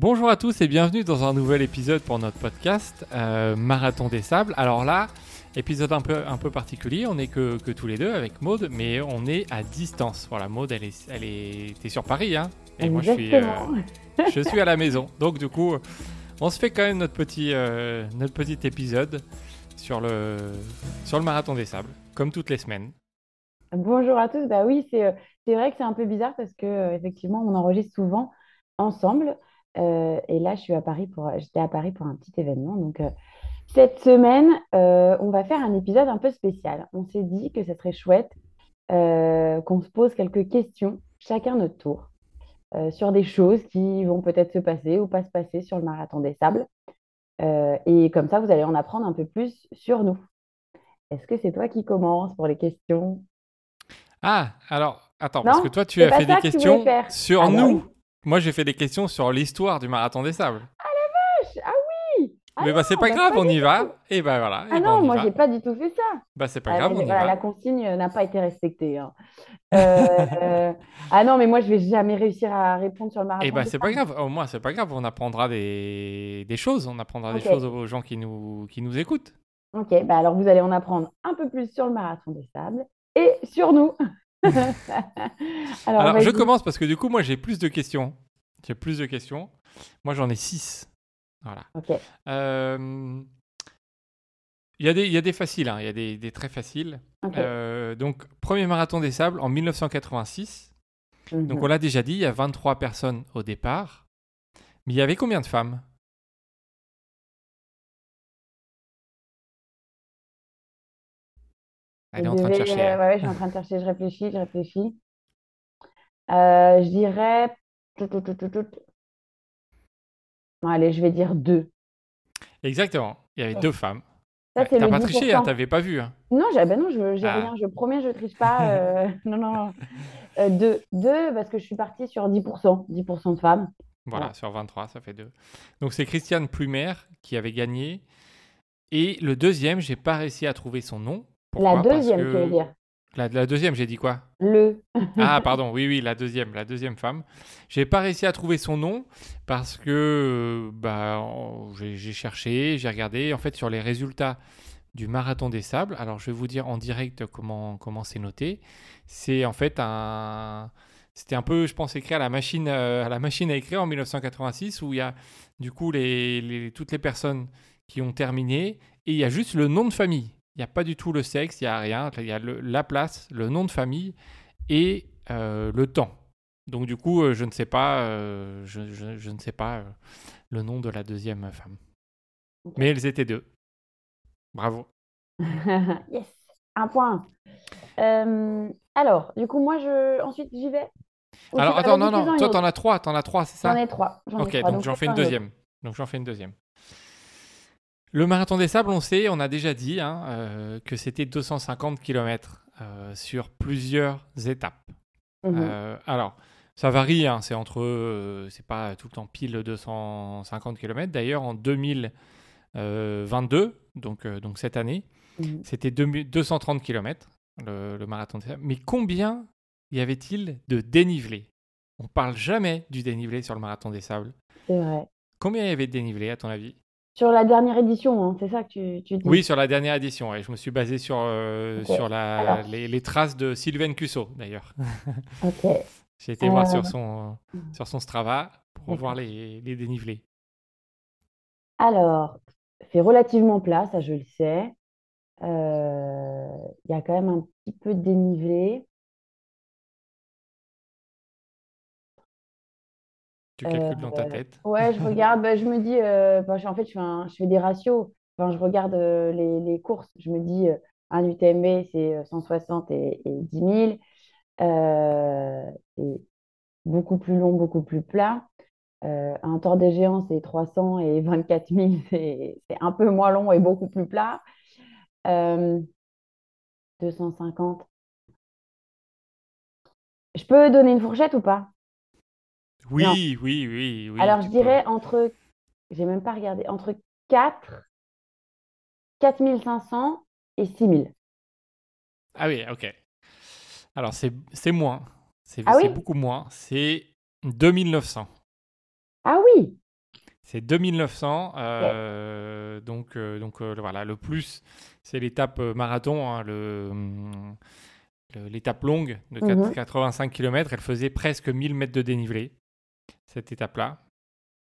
Bonjour à tous et bienvenue dans un nouvel épisode pour notre podcast euh, Marathon des Sables. Alors là, épisode un peu, un peu particulier, on n'est que, que tous les deux avec Maude, mais on est à distance. Voilà, Maude, elle est, elle est, t'es sur Paris, hein Et moi, je suis, euh, je suis à la maison. Donc du coup, on se fait quand même notre petit, euh, notre petit épisode sur le, sur le Marathon des Sables, comme toutes les semaines. Bonjour à tous. Bah oui, c'est c'est vrai que c'est un peu bizarre parce que effectivement, on enregistre souvent ensemble. Euh, et là, je suis à Paris pour, j'étais à Paris pour un petit événement. Donc, euh, cette semaine, euh, on va faire un épisode un peu spécial. On s'est dit que ce serait chouette qu'on se pose quelques questions, chacun notre tour, sur des choses qui vont peut-être se passer ou pas se passer sur le marathon des sables. et comme ça, vous allez en apprendre un peu plus sur nous. Est-ce que c'est toi qui commence pour les questions? Ah, alors, attends, parce que toi, tu as fait des questions sur ah bah nous. Moi, j'ai fait des questions sur l'histoire du marathon des sables. Ah la vache Ah oui ah Mais bah, c'est pas bah, grave, on y va. Et bah voilà. Ah non, moi, j'ai pas du tout fait ça. Bah, c'est pas grave, on y va. La consigne n'a pas été respectée. Hein. Euh, ah non, mais moi, je vais jamais réussir à répondre sur le marathon. Et bah, c'est pas grave. Au moins, c'est pas grave. On apprendra des, des choses. On apprendra des choses aux gens qui nous, qui nous écoutent. Ok, bah alors vous allez en apprendre un peu plus sur le marathon des sables et sur nous. Alors, je commence parce que du coup, moi, j'ai plus de questions. J'ai plus de questions. Moi, j'en ai six. Voilà. Euh, il y, a des, il y a des faciles, hein. il y a des, des très faciles. Euh, donc, premier marathon des sables en 1986. Donc, mhm. on l'a déjà dit, il y a 23 personnes au départ. Mais il y avait combien de femmes? Elle est en train de chercher. Euh, ouais, je suis en train de chercher, je réfléchis, je réfléchis. Euh, je dirais. allez, je vais dire deux. Exactement. Il y avait deux femmes. T'as pas triché, hein, t'avais pas vu. Hein. Non, ben non, j'ai ah. rien. Je promets, je triche pas. Euh, non, non, deux. deux, parce que je suis partie sur 10%. 10% de femmes. Voilà, sur 23, ça fait deux. Donc c'est Christiane Plumer qui avait gagné. Et le deuxième, j'ai pas réussi à trouver son nom la deuxième, tu veux dire la, deuxième, j'ai dit quoi? Le. ah, pardon, oui, oui, la deuxième, la deuxième femme. J'ai pas réussi à trouver son nom parce que bah, j'ai cherché, j'ai regardé. En fait, sur les résultats du marathon des sables, alors je vais vous dire en direct comment comment c'est noté. C'est en fait un. C'était un peu, je pense, écrit à la machine, euh, à la machine à écrire en 1986 où il y a du coup les, toutes les personnes qui ont terminé et il y a juste le nom de famille. Il n'y a pas du tout le sexe, il n'y a rien. Il y a la place, le nom de famille et euh, le temps. Donc du coup, euh, je ne sais pas, euh, je, ne sais pas le nom de la deuxième femme. Mais elles étaient deux. Bravo. yes, un point. alors, du coup, moi, je ensuite j'y vais? alors attends, non, non, toi, t'en as trois, t'en as trois, c'est ça? J'en ai trois. Ok, donc j'en fais une deuxième. Donc j'en fais une deuxième. Le marathon des sables, on sait, on a déjà dit hein, euh, que c'était 250 km euh, sur plusieurs étapes. Mhm. Euh, alors, ça varie, hein, c'est entre, c'est pas tout le temps pile 250 km. D'ailleurs, en 2022, donc, donc cette année, mhm. c'était 230 km le, le, marathon des sables. Mais combien y avait-il de dénivelé? On parle jamais du dénivelé sur le marathon des sables. C'est vrai. Combien y avait de dénivelé à ton avis? Sur la dernière édition, hein, c'est ça que tu, tu, dis? Oui, sur la dernière édition. Et je me suis basé sur, euh, sur la, les, traces de Sylvain Cusso, d'ailleurs. ok. J'ai été voir sur euh, son, sur son Strava pour voir les, les dénivelés. Alors, c'est relativement plat, ça je le sais. Euh, il y a quand même un petit peu de dénivelé. Tu calcules dans ta euh, tête Ouais, je regarde, bah, je me dis, euh, en fait, je fais, je fais des ratios. Enfin, je regarde euh, les, les, courses, je me dis, un UTMB, c'est 160 et, et 10 000. c'est beaucoup plus long, beaucoup plus plat. un tour des géants, c'est 300 et 24 000, c'est un peu moins long et beaucoup plus plat. 250. Je peux donner une fourchette ou pas? Oui, oui, oui, oui. Alors, je dirais entre, j'ai même pas regardé, entre 4, 4500 et 6000. Ah oui, ok. Alors, c'est moins. C'est ah beaucoup moins. C'est 2900. Ah oui C'est 2900. euh, Donc, euh, donc euh, voilà, le plus, c'est l'étape marathon, hein, le, l'étape longue de quatre- Mhm. 85 km. Elle faisait presque 1000 mètres de dénivelé, cette étape-là.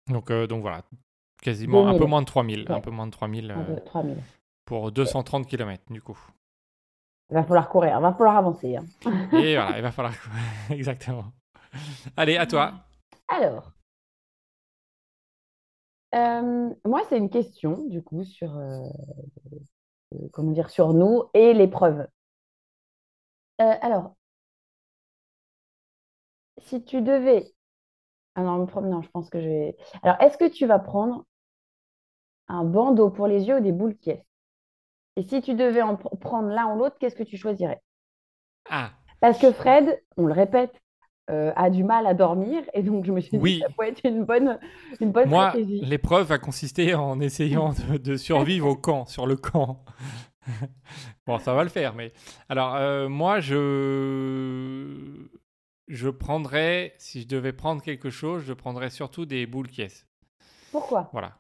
Donc, euh, donc voilà, quasiment un peu 2000. moins de 3000. Un Ouais. peu moins de 3000 Un, euh, deux, 3000. pour 230 km, du coup. Il va falloir courir, il va falloir avancer. hein. Et voilà, il va falloir. Exactement. Allez, à toi. Alors, euh, moi, c'est une question, du coup, sur, euh, euh, comment dire, sur nous et l'épreuve. Euh, alors, si tu devais... Ah non, non, je pense que je vais... Alors, est-ce que tu vas prendre un bandeau pour les yeux ou des boules qui est? Et si tu devais en pr- prendre l'un ou l'autre, qu'est-ce que tu choisirais? Ah, Parce que Fred, on le répète, euh, a du mal à dormir et donc je me suis dit que ça pourrait être une bonne, une bonne moi, stratégie. l'épreuve va consister en essayant de, de survivre au camp, sur le camp. bon, ça va le faire, mais. Alors, euh, moi, je. Je prendrais, si je devais prendre quelque chose, je prendrais surtout des boules caisses. Pourquoi? Voilà.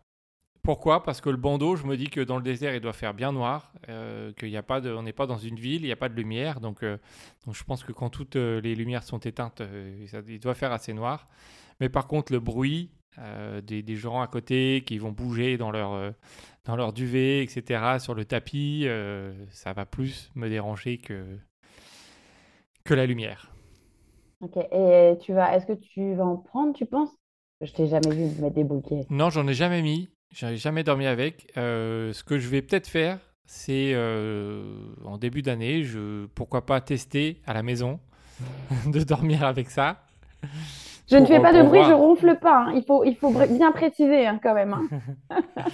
Pourquoi? Parce que le bandeau, je me dis que dans le désert, il doit faire bien noir, euh, qu'il y a pas de, on n'est pas dans une ville, il n'y a pas de lumière, donc, euh, donc je pense que quand toutes euh, les lumières sont éteintes, euh, ça- il doit faire assez noir. Mais par contre, le bruit des, des gens à côté qui vont bouger dans leur, dans leur duvet, etc., sur le tapis, ça va plus me déranger que, que la lumière. Ok. Et tu vas, est-ce que tu vas en prendre, tu penses? Je t'ai jamais vu mettre des bouquets. Non, j'en ai jamais mis. J'ai jamais dormi avec. Euh, ce que je vais peut-être faire, c'est euh, en début d'année, je pourquoi pas tester à la maison de dormir avec ça. Je ne fais pas de bruit, voir. je ronfle pas. hein. Il faut, il faut bien préciser hein, quand même. hein.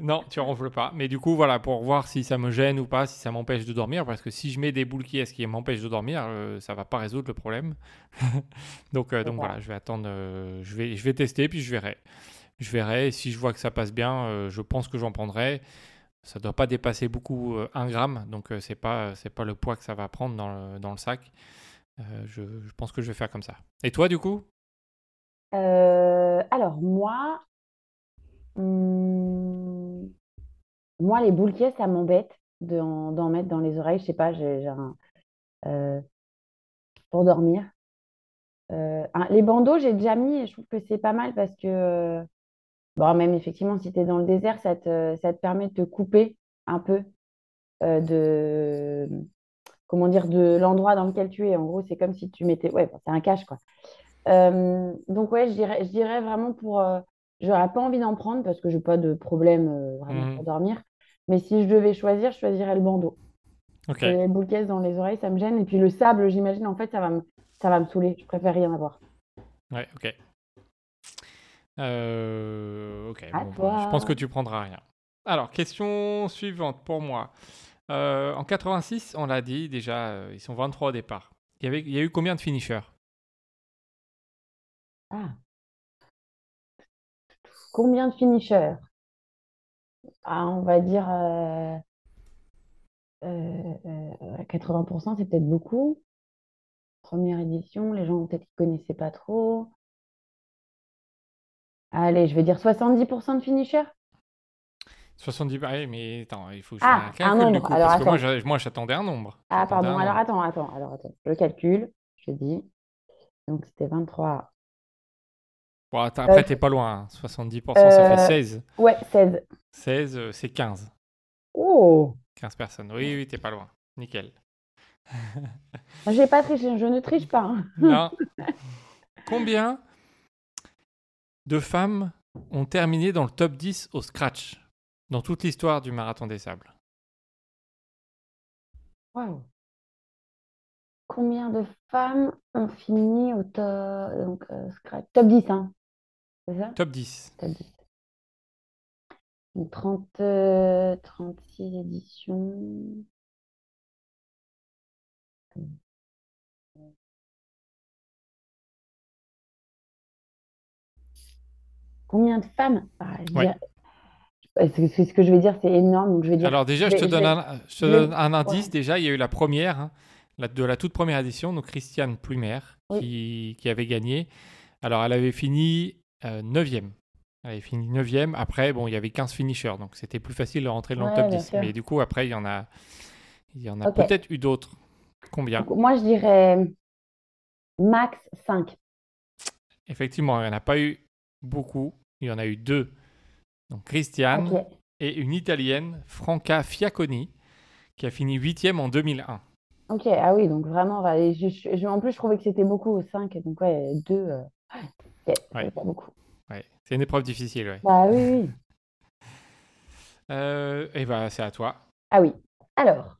Non, tu ronfles pas. Mais du coup, voilà, pour voir si ça me gêne ou pas, si ça m'empêche de dormir, parce que si je mets des boules qui est-ce qui m'empêche de dormir, euh, ça va pas résoudre le problème. donc, euh, donc voilà, je vais attendre, euh, je vais, je vais tester puis je verrai. Je verrai. Si je vois que ça passe bien, euh, je pense que j'en prendrai. Ça doit pas dépasser beaucoup euh, 1 gramme, donc c'est pas, c'est pas le poids que ça va prendre dans le, dans le sac. Je, je pense que je vais faire comme ça. Et toi, du coup? Alors moi, hum, moi les boules ça m'embête d'en mettre dans les oreilles. Je sais pas, euh, pour dormir. Euh, les bandeaux, j'ai déjà mis et je trouve que c'est pas mal parce que, euh, bon, même effectivement, si tu es dans le désert, ça te, permet de te couper un peu de, comment dire, de l'endroit dans lequel tu es. En gros, c'est comme si tu mettais, ouais, c'est un cache, quoi. Donc, ouais, je dirais, vraiment pour, j'aurais pas envie d'en prendre parce que j'ai pas de problème euh, vraiment Mhm. pour dormir. Mais si je devais choisir, je choisirais le bandeau. Ok. Et les boules dans les oreilles, ça me gêne. Et puis le sable, j'imagine, en fait, ça va me, ça va me saouler. Je préfère rien avoir. Ouais, ok. Euh, ok, bon, bah, je pense que tu prendras rien. Alors, question suivante pour moi. Euh, en 86, on l'a dit déjà, ils sont 23 au départ. Il y, avait, il y a eu combien de finishers Ah. Combien de finishers? Ah, on va dire euh, euh, euh, 80%, c'est peut-être beaucoup. Première édition, les gens peut-être qu'ils connaissaient pas trop. Allez, je vais dire 70% de finishers. 70, ah oui, mais attends, il faut que je Ah, fasse un du coup, Alors, parce que moi, j'attendais un nombre. Ah, pardon. Alors, nombre. attends, attends, alors, attends. Je calcule. Je dis. Donc, c'était 23. Bon, attends, après, Euh, t'es pas loin. hein. 70%, ça fait euh, 16. Ouais, 16. 16, euh, c'est 15. Oh! 15 personnes. Oui, oui, t'es pas loin. Nickel. J'ai pas triché, je ne triche pas. hein. Non. Combien de femmes ont terminé dans le top 10 au scratch dans toute l'histoire du marathon des sables? Waouh. Combien de femmes ont fini au top, donc, euh, scratch- top 10, hein? C'est ça? Top 10. Top 10. Donc, 30, euh, 36 éditions. Combien de femmes? Ah, Ouais. dirais- Euh, ce que je vais dire, c'est énorme. Donc je vais dire. Alors déjà, je te donne un, je te je vais- donne un indice. ouais. Déjà, il y a eu la première, hein, la- de la toute première édition, donc Christiane Plumer, Oui. qui, qui avait gagné. Alors, elle avait fini 9e. Elle a fini 9 Après, bon, il y avait 15 finishers, donc c'était plus facile de rentrer dans le Ouais, top bien 10. sûr. Mais du coup, après, il y en a, il y en a Ok. peut-être eu d'autres. Combien? Donc, moi, je dirais max 5. Effectivement, il n'y en a pas eu beaucoup. Il y en a eu deux. Donc, Christiane Ok. et une Italienne, Franca Fiacconi, qui a fini 8 en 2001. Ok, ah oui, donc vraiment, je- je- en plus, je trouvais que c'était beaucoup, 5, donc ouais, 2, Ouais. c'est pas beaucoup. Ouais. C'est une épreuve difficile, ouais. Bah oui, oui. Euh, et bah, c'est à toi. Ah oui. Alors.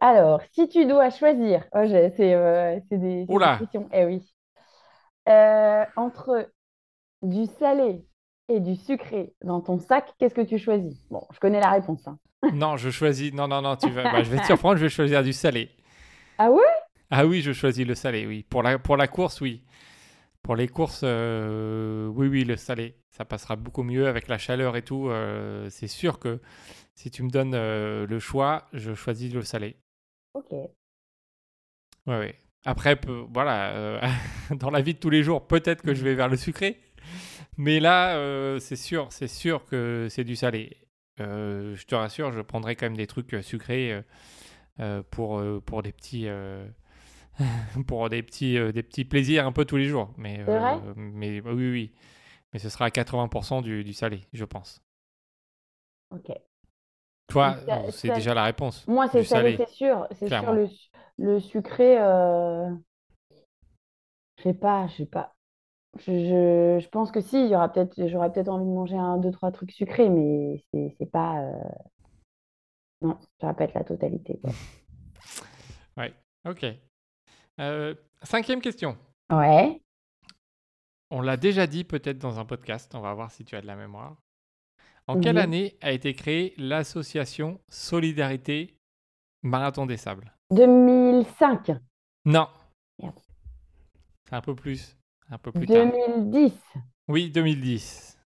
Alors, si tu dois choisir, oh, c'est euh, des, des Oula. questions. Eh oui. Euh, entre du salé et du sucré dans ton sac, qu'est-ce que tu choisis? Bon, je connais la réponse. hein. Non, je choisis. Non, non, non, tu vas. bah, je vais te surprendre, je vais choisir du salé. Ah ouais? Ah oui, je choisis le salé, oui. Pour la, pour la course, oui. Pour les courses, euh, oui, oui, le salé. Ça passera beaucoup mieux avec la chaleur et tout. euh, c'est sûr que si tu me donnes euh, le choix, je choisis le salé. Ok. Ouais, ouais. Après, peu- voilà, dans la vie de tous les jours, peut-être que je vais vers le sucré. Mais là, c'est sûr, c'est sûr que c'est du salé. Je te rassure, je prendrai quand même des trucs sucrés pour, pour des petits, pour des petits, euh, des petits plaisirs un peu tous les jours. Mais, vrai euh, mais oui, oui. Mais ce sera à 80% du, du salé, je pense. Ok. Toi, c'est déjà la réponse. Moi, c'est salé, c'est sûr. C'est sûr, le, le sucré, euh, je sais pas, je sais pas. Je, je, je pense que si, il y aura peut-être, j'aurais peut-être envie de manger un, deux, trois trucs sucrés, mais c'est pas. Non, ça va pas être la totalité, quoi. Ok. Euh, cinquième question. Ouais. On l'a déjà dit peut-être dans un podcast, on va voir si tu as de la mémoire. En quelle année a été créée l'association Solidarité Marathon des Sables? 2005, Non. Merde. C'est un peu plus, un peu plus tard. 2010. Oui, 2010.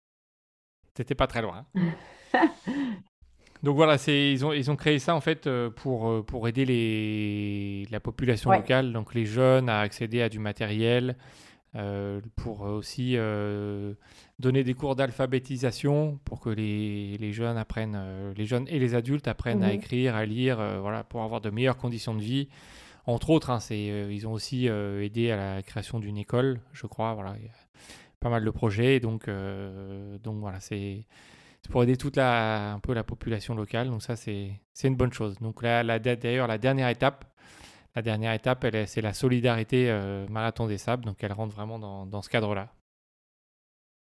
T'étais pas très loin. Donc voilà, c'est ils ont ils ont créé ça en fait euh, pour euh, pour aider les la population Ouais. locale, donc les jeunes à accéder à du matériel, euh, pour aussi euh, donner des cours d'alphabétisation pour que les, les jeunes apprennent euh, les jeunes et les adultes apprennent à Mhm. écrire, à lire, voilà, pour avoir de meilleures conditions de vie. Entre autres, hein, c'est ils ont aussi aidé à la création d'une école, je crois. Voilà, il y a pas mal de projets, donc donc voilà, c'est c'est pour aider toute la, un peu la population locale. Donc ça, c'est une bonne chose. Donc là, la, d'ailleurs, la dernière étape, la dernière étape, c'est la solidarité euh, marathon des sables. Donc elle rentre vraiment dans, dans ce cadre-là.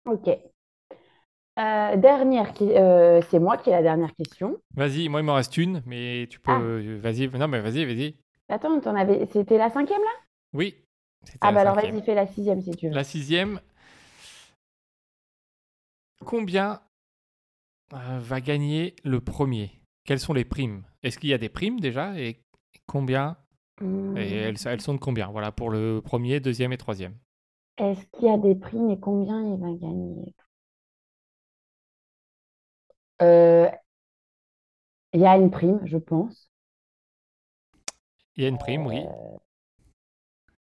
Ok. Euh, dernière, euh, c'est moi qui ai la dernière question. Vas-y, moi il m'en reste une, mais tu peux, Ah. euh, vas-y, non mais vas-y, vas-y. Attends, t'en avais, c'était la cinquième là? Oui. Ah bah alors vas-y, fais la sixième si tu veux. La sixième. Combien euh, va gagner le premier Quelles sont les primes? Est-ce qu'il y a des primes déjà? Et combien? Et elles, elles sont de combien? Voilà, pour le premier, deuxième et troisième. Est-ce qu'il y a des primes et combien il va gagner? Euh, il y a une prime, je pense. Il y a une prime, oui. Euh,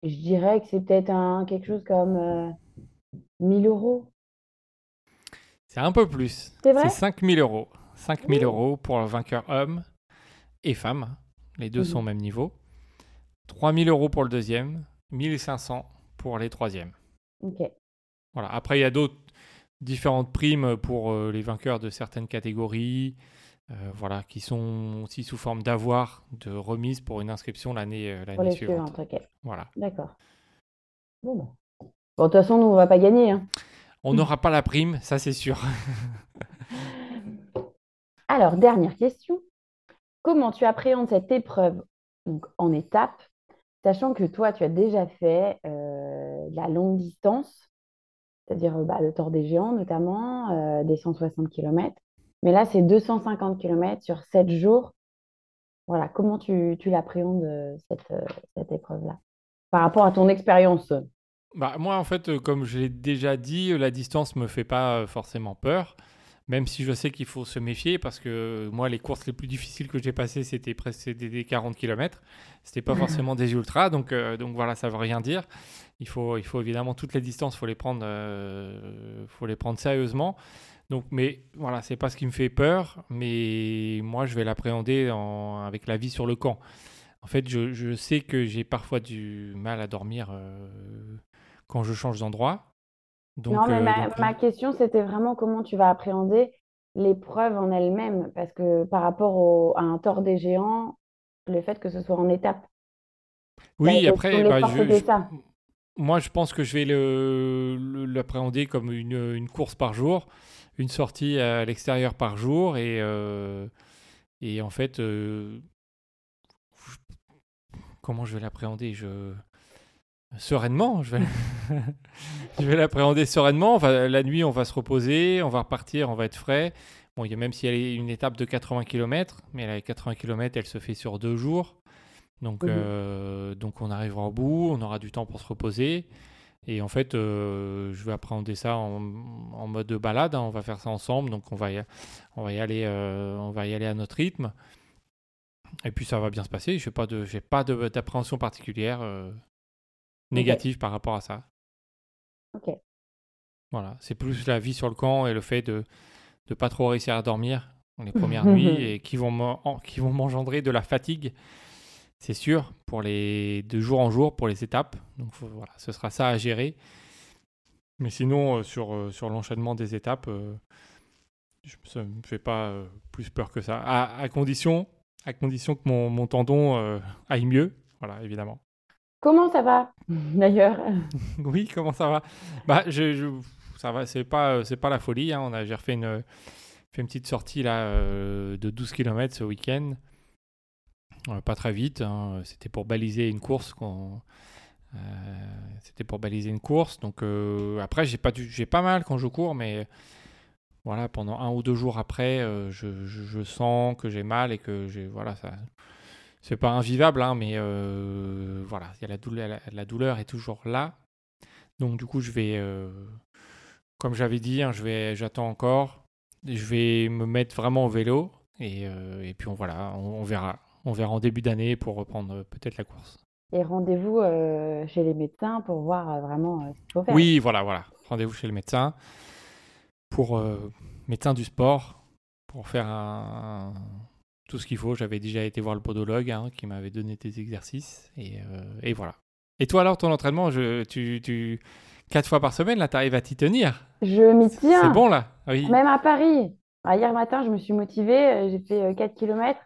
je dirais que c'est peut-être un, quelque chose comme euh, 1000 euros. C'est un peu plus. C'est vrai? C'est 5000 euros. 5000 Oui. euros pour le vainqueur homme et femme. Les deux Mhm. sont au même niveau. 3000 euros pour le deuxième. 1500 pour les troisièmes. Ok. Voilà. Après, il y a d'autres différentes primes pour euh, les vainqueurs de certaines catégories, euh, voilà, qui sont aussi sous forme d'avoir de remise pour une inscription l'année euh, l'année suivante. Voilà. D'accord. Bon, bah. Bon, de toute façon, nous, on va pas gagner. hein. On n'aura pas la prime, ça c'est sûr. Alors, dernière question. Comment tu appréhendes cette épreuve en étapes, sachant que toi, tu as déjà fait euh, la longue distance, c'est-à-dire euh, bah, le Tour des Géants notamment, euh, des 160 km. Mais là, c'est 250 km sur 7 jours. Voilà, comment tu, tu l'appréhendes, cette, cette épreuve-là, par rapport à ton expérience? Bah, moi, en fait, euh, comme je l'ai déjà dit, euh, la distance me fait pas euh, forcément peur. même si je sais qu'il faut se méfier parce que moi, les courses les plus difficiles que j'ai passées, c'était presque des 40 km. C'était pas forcément des ultras, donc, euh, donc voilà, ça veut rien dire. Il faut, il faut évidemment toutes les distances, faut les prendre, euh, faut les prendre sérieusement. Donc, mais voilà, c'est pas ce qui me fait peur, mais moi, je vais l'appréhender avec la vie sur le camp. En fait, je, je sais que j'ai parfois du mal à dormir euh, quand je change d'endroit. Non, mais euh, ma, question, c'était vraiment comment tu vas appréhender l'épreuve en elle-même, parce que par rapport à un tort des géants, le fait que ce soit en étape. Oui, après, bah, moi, je pense que je vais l'appréhender comme une, course par jour, une sortie à l'extérieur par jour, et, euh, et en fait, euh, comment je vais l'appréhender? Je sereinement. Je vais, je vais l'appréhender sereinement. la nuit, on va se reposer, on va repartir, on va être frais. Bon, il y a même si elle est une étape de 80 km, mais elle 80 km, elle se fait sur deux jours. Donc, mhm. euh, donc on arrivera au bout, on aura du temps pour se reposer. Et en fait, euh, je vais appréhender ça en, mode de balade. Hein. On va faire ça ensemble, donc on va y, on va y aller, euh, on va y aller à notre rythme. Et puis ça va bien se passer. Je n'ai pas de, j'ai pas d'appréhension particulière négative par rapport à ça. Ok. Voilà, c'est plus la vie sur le camp et le fait de ne pas trop réussir à dormir les premières nuits et qui vont, qui vont m'engendrer de la fatigue, c'est sûr, pour les de jour en jour, pour les étapes. Donc voilà, ce sera ça à gérer. Mais sinon, euh, sur, euh, sur l'enchaînement des étapes, euh, ça ne me fait pas plus peur que ça. À, à, condition, à condition que mon, mon tendon aille mieux, voilà, évidemment. Comment ça va d'ailleurs? Oui, comment ça va? Bah, je, ça va. C'est pas, c'est pas la folie. Hein. On a, j'ai refait une, fait une petite sortie euh, de 12 km ce week-end. Euh, pas très vite. Hein. C'était pour baliser une course. Euh, c'était pour baliser une course. Donc après, j'ai pas, pas mal quand je cours, mais voilà, pendant un ou deux jours après, je, je, sens que j'ai mal et que j'ai, voilà, ça c'est pas invivable, hein, mais euh, voilà, y a la, douleur, la, douleur est toujours là. Donc du coup, je vais, euh, comme j'avais dit, hein, je vais, j'attends encore. Je vais me mettre vraiment au vélo et, euh, et puis on, voilà, on, verra. On verra en début d'année pour reprendre peut-être la course. Et rendez-vous chez les médecins pour voir vraiment ce qu'il faut faire. Oui, voilà, voilà. Rendez-vous chez le médecin pour médecin du sport pour faire un, tout ce qu'il faut. J'avais déjà été voir le podologue hein, qui m'avait donné des exercices. Et, euh, et, voilà. Et toi, alors, ton entraînement, je, tu, tu, quatre fois par semaine, là, tu arrives à t'y tenir? Je m'y tiens. C'est bon, là? Oui. Même à Paris. Ah, hier matin, je me suis motivée. Euh, j'ai fait 4 euh, km.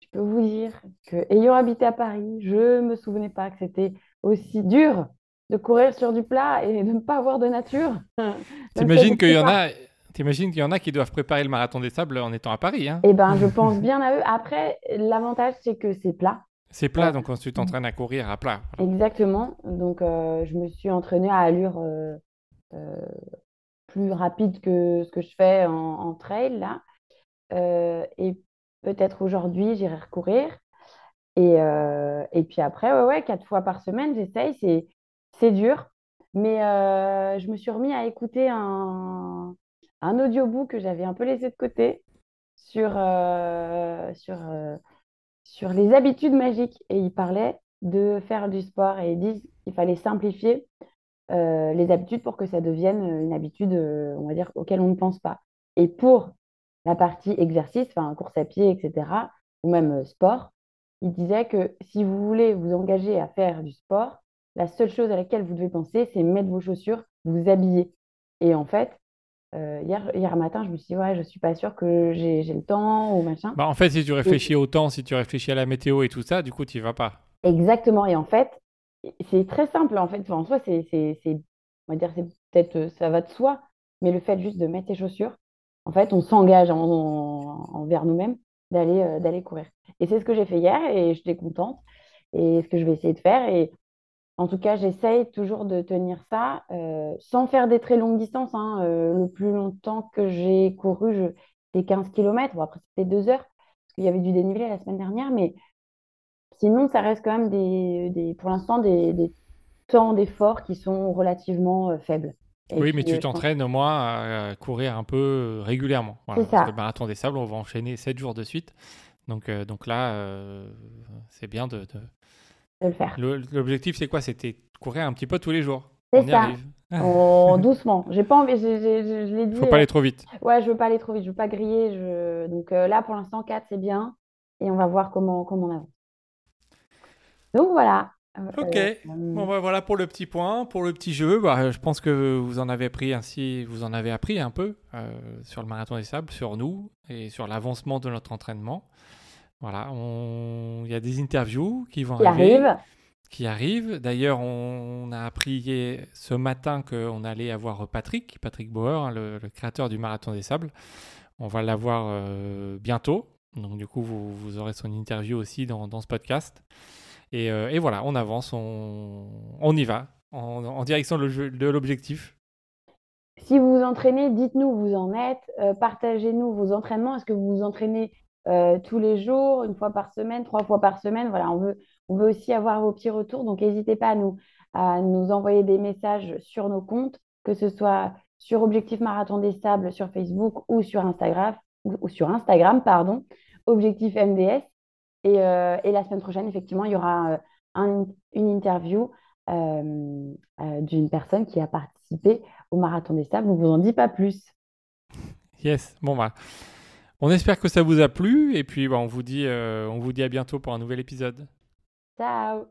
Je peux vous dire que, ayant habité à Paris, je ne me souvenais pas que c'était aussi dur de courir sur du plat et de ne pas avoir de nature. T'imagines qu'il y en a T'imagines qu'il y en a qui doivent préparer le marathon des sables en étant à Paris hein Eh ben, je pense bien à eux. Après, l'avantage, c'est que c'est plat. C'est plat, donc tu t'entraînes à courir à plat. Exactement. Donc, euh, je me suis entraînée à allure euh, euh, plus rapide que ce que je fais en, trail, là. et peut-être aujourd'hui, j'irai recourir. Et, et puis après, ouais, ouais, quatre fois par semaine, j'essaye. C'est, c'est dur. Mais je me suis remis à écouter un, un audiobook que j'avais un peu laissé de côté sur, euh, sur, euh, sur les habitudes magiques. Et il parlait de faire du sport et ils disent qu'il fallait simplifier euh, les habitudes pour que ça devienne une habitude, on va dire, auquel on ne pense pas. Et pour la partie exercice, enfin course à pied, etc., ou même sport, il disait que si vous voulez vous engager à faire du sport, la seule chose à laquelle vous devez penser, c'est mettre vos chaussures, vous habiller. Et en fait, euh, hier, hier matin, je me suis dit, ouais, je suis pas sûre que j'ai le temps ou machin. Bah, en fait, si tu réfléchis au temps, si tu réfléchis à la météo et tout ça, du coup, tu y vas pas. Exactement. Et en fait, c'est très simple. En fait, en soi, c'est, on va dire, c'est peut-être, euh, ça va de soi, mais le fait juste de mettre tes chaussures, en fait, on s'engage envers nous-mêmes d'aller euh, d'aller courir. Et c'est ce que j'ai fait hier et j'étais contente. Et ce que je vais essayer de faire. Et en tout cas, j'essaye toujours de tenir ça euh, sans faire des très longues distances. Hein. Euh, le plus longtemps que j'ai couru, c'était 15 km. Bon, après, c'était deux heures parce qu'il y avait du dénivelé la semaine dernière. Mais sinon, ça reste quand même des, pour l'instant des, temps d'effort qui sont relativement euh, faibles. oui, mais tu t'entraînes au moins à courir un peu régulièrement. Voilà, parce que le marathon des sables, on va enchaîner 7 jours de suite. Donc, donc là, c'est bien de, le faire. L'objectif, c'est quoi? C'était courir un petit peu tous les jours. C'est ça. Oh, doucement. J'ai pas envie. Je l'ai dit. Faut pas aller trop vite. Ouais, je veux pas aller trop vite. Je veux pas griller. Je... Donc là, pour l'instant, 4, c'est bien. Et on va voir comment, comment on avance. Donc voilà. Euh, ok. Euh, bon, bah, voilà pour le petit point, pour le petit jeu. Bah, je pense que vous en avez appris ainsi, vous en avez appris un peu euh, sur le marathon des sables, sur nous et sur l'avancement de notre entraînement. Voilà, il y a des interviews qui vont arriver. Qui arrivent. D'ailleurs, on, a appris ce matin qu'on allait avoir Patrick, Patrick Bauer, hein, le, créateur du marathon des sables. On va l'avoir bientôt. Donc du coup, vous, vous, aurez son interview aussi dans, dans ce podcast. Euh, et, voilà, on avance, on, on y va, en, direction de l'objectif. Si vous vous entraînez, dites-nous où vous en êtes, euh, partagez-nous vos entraînements. Est-ce que vous vous entraînez euh, tous les jours, une fois par semaine, trois fois par semaine Voilà, on veut, on veut aussi avoir vos petits retours. Donc n'hésitez pas à nous, à nous envoyer des messages sur nos comptes, que ce soit sur Objectif Marathon des Sables sur Facebook ou sur Instagram, ou sur Instagram, pardon, Objectif MDS. Euh, et, la semaine prochaine, effectivement, il y aura euh, une interview d'une personne qui a participé au Marathon des Sables. On ne vous en dit pas plus. Yes, bon bah. On espère que ça vous a plu et puis bah, on, vous dit, on vous dit à bientôt pour un nouvel épisode. Ciao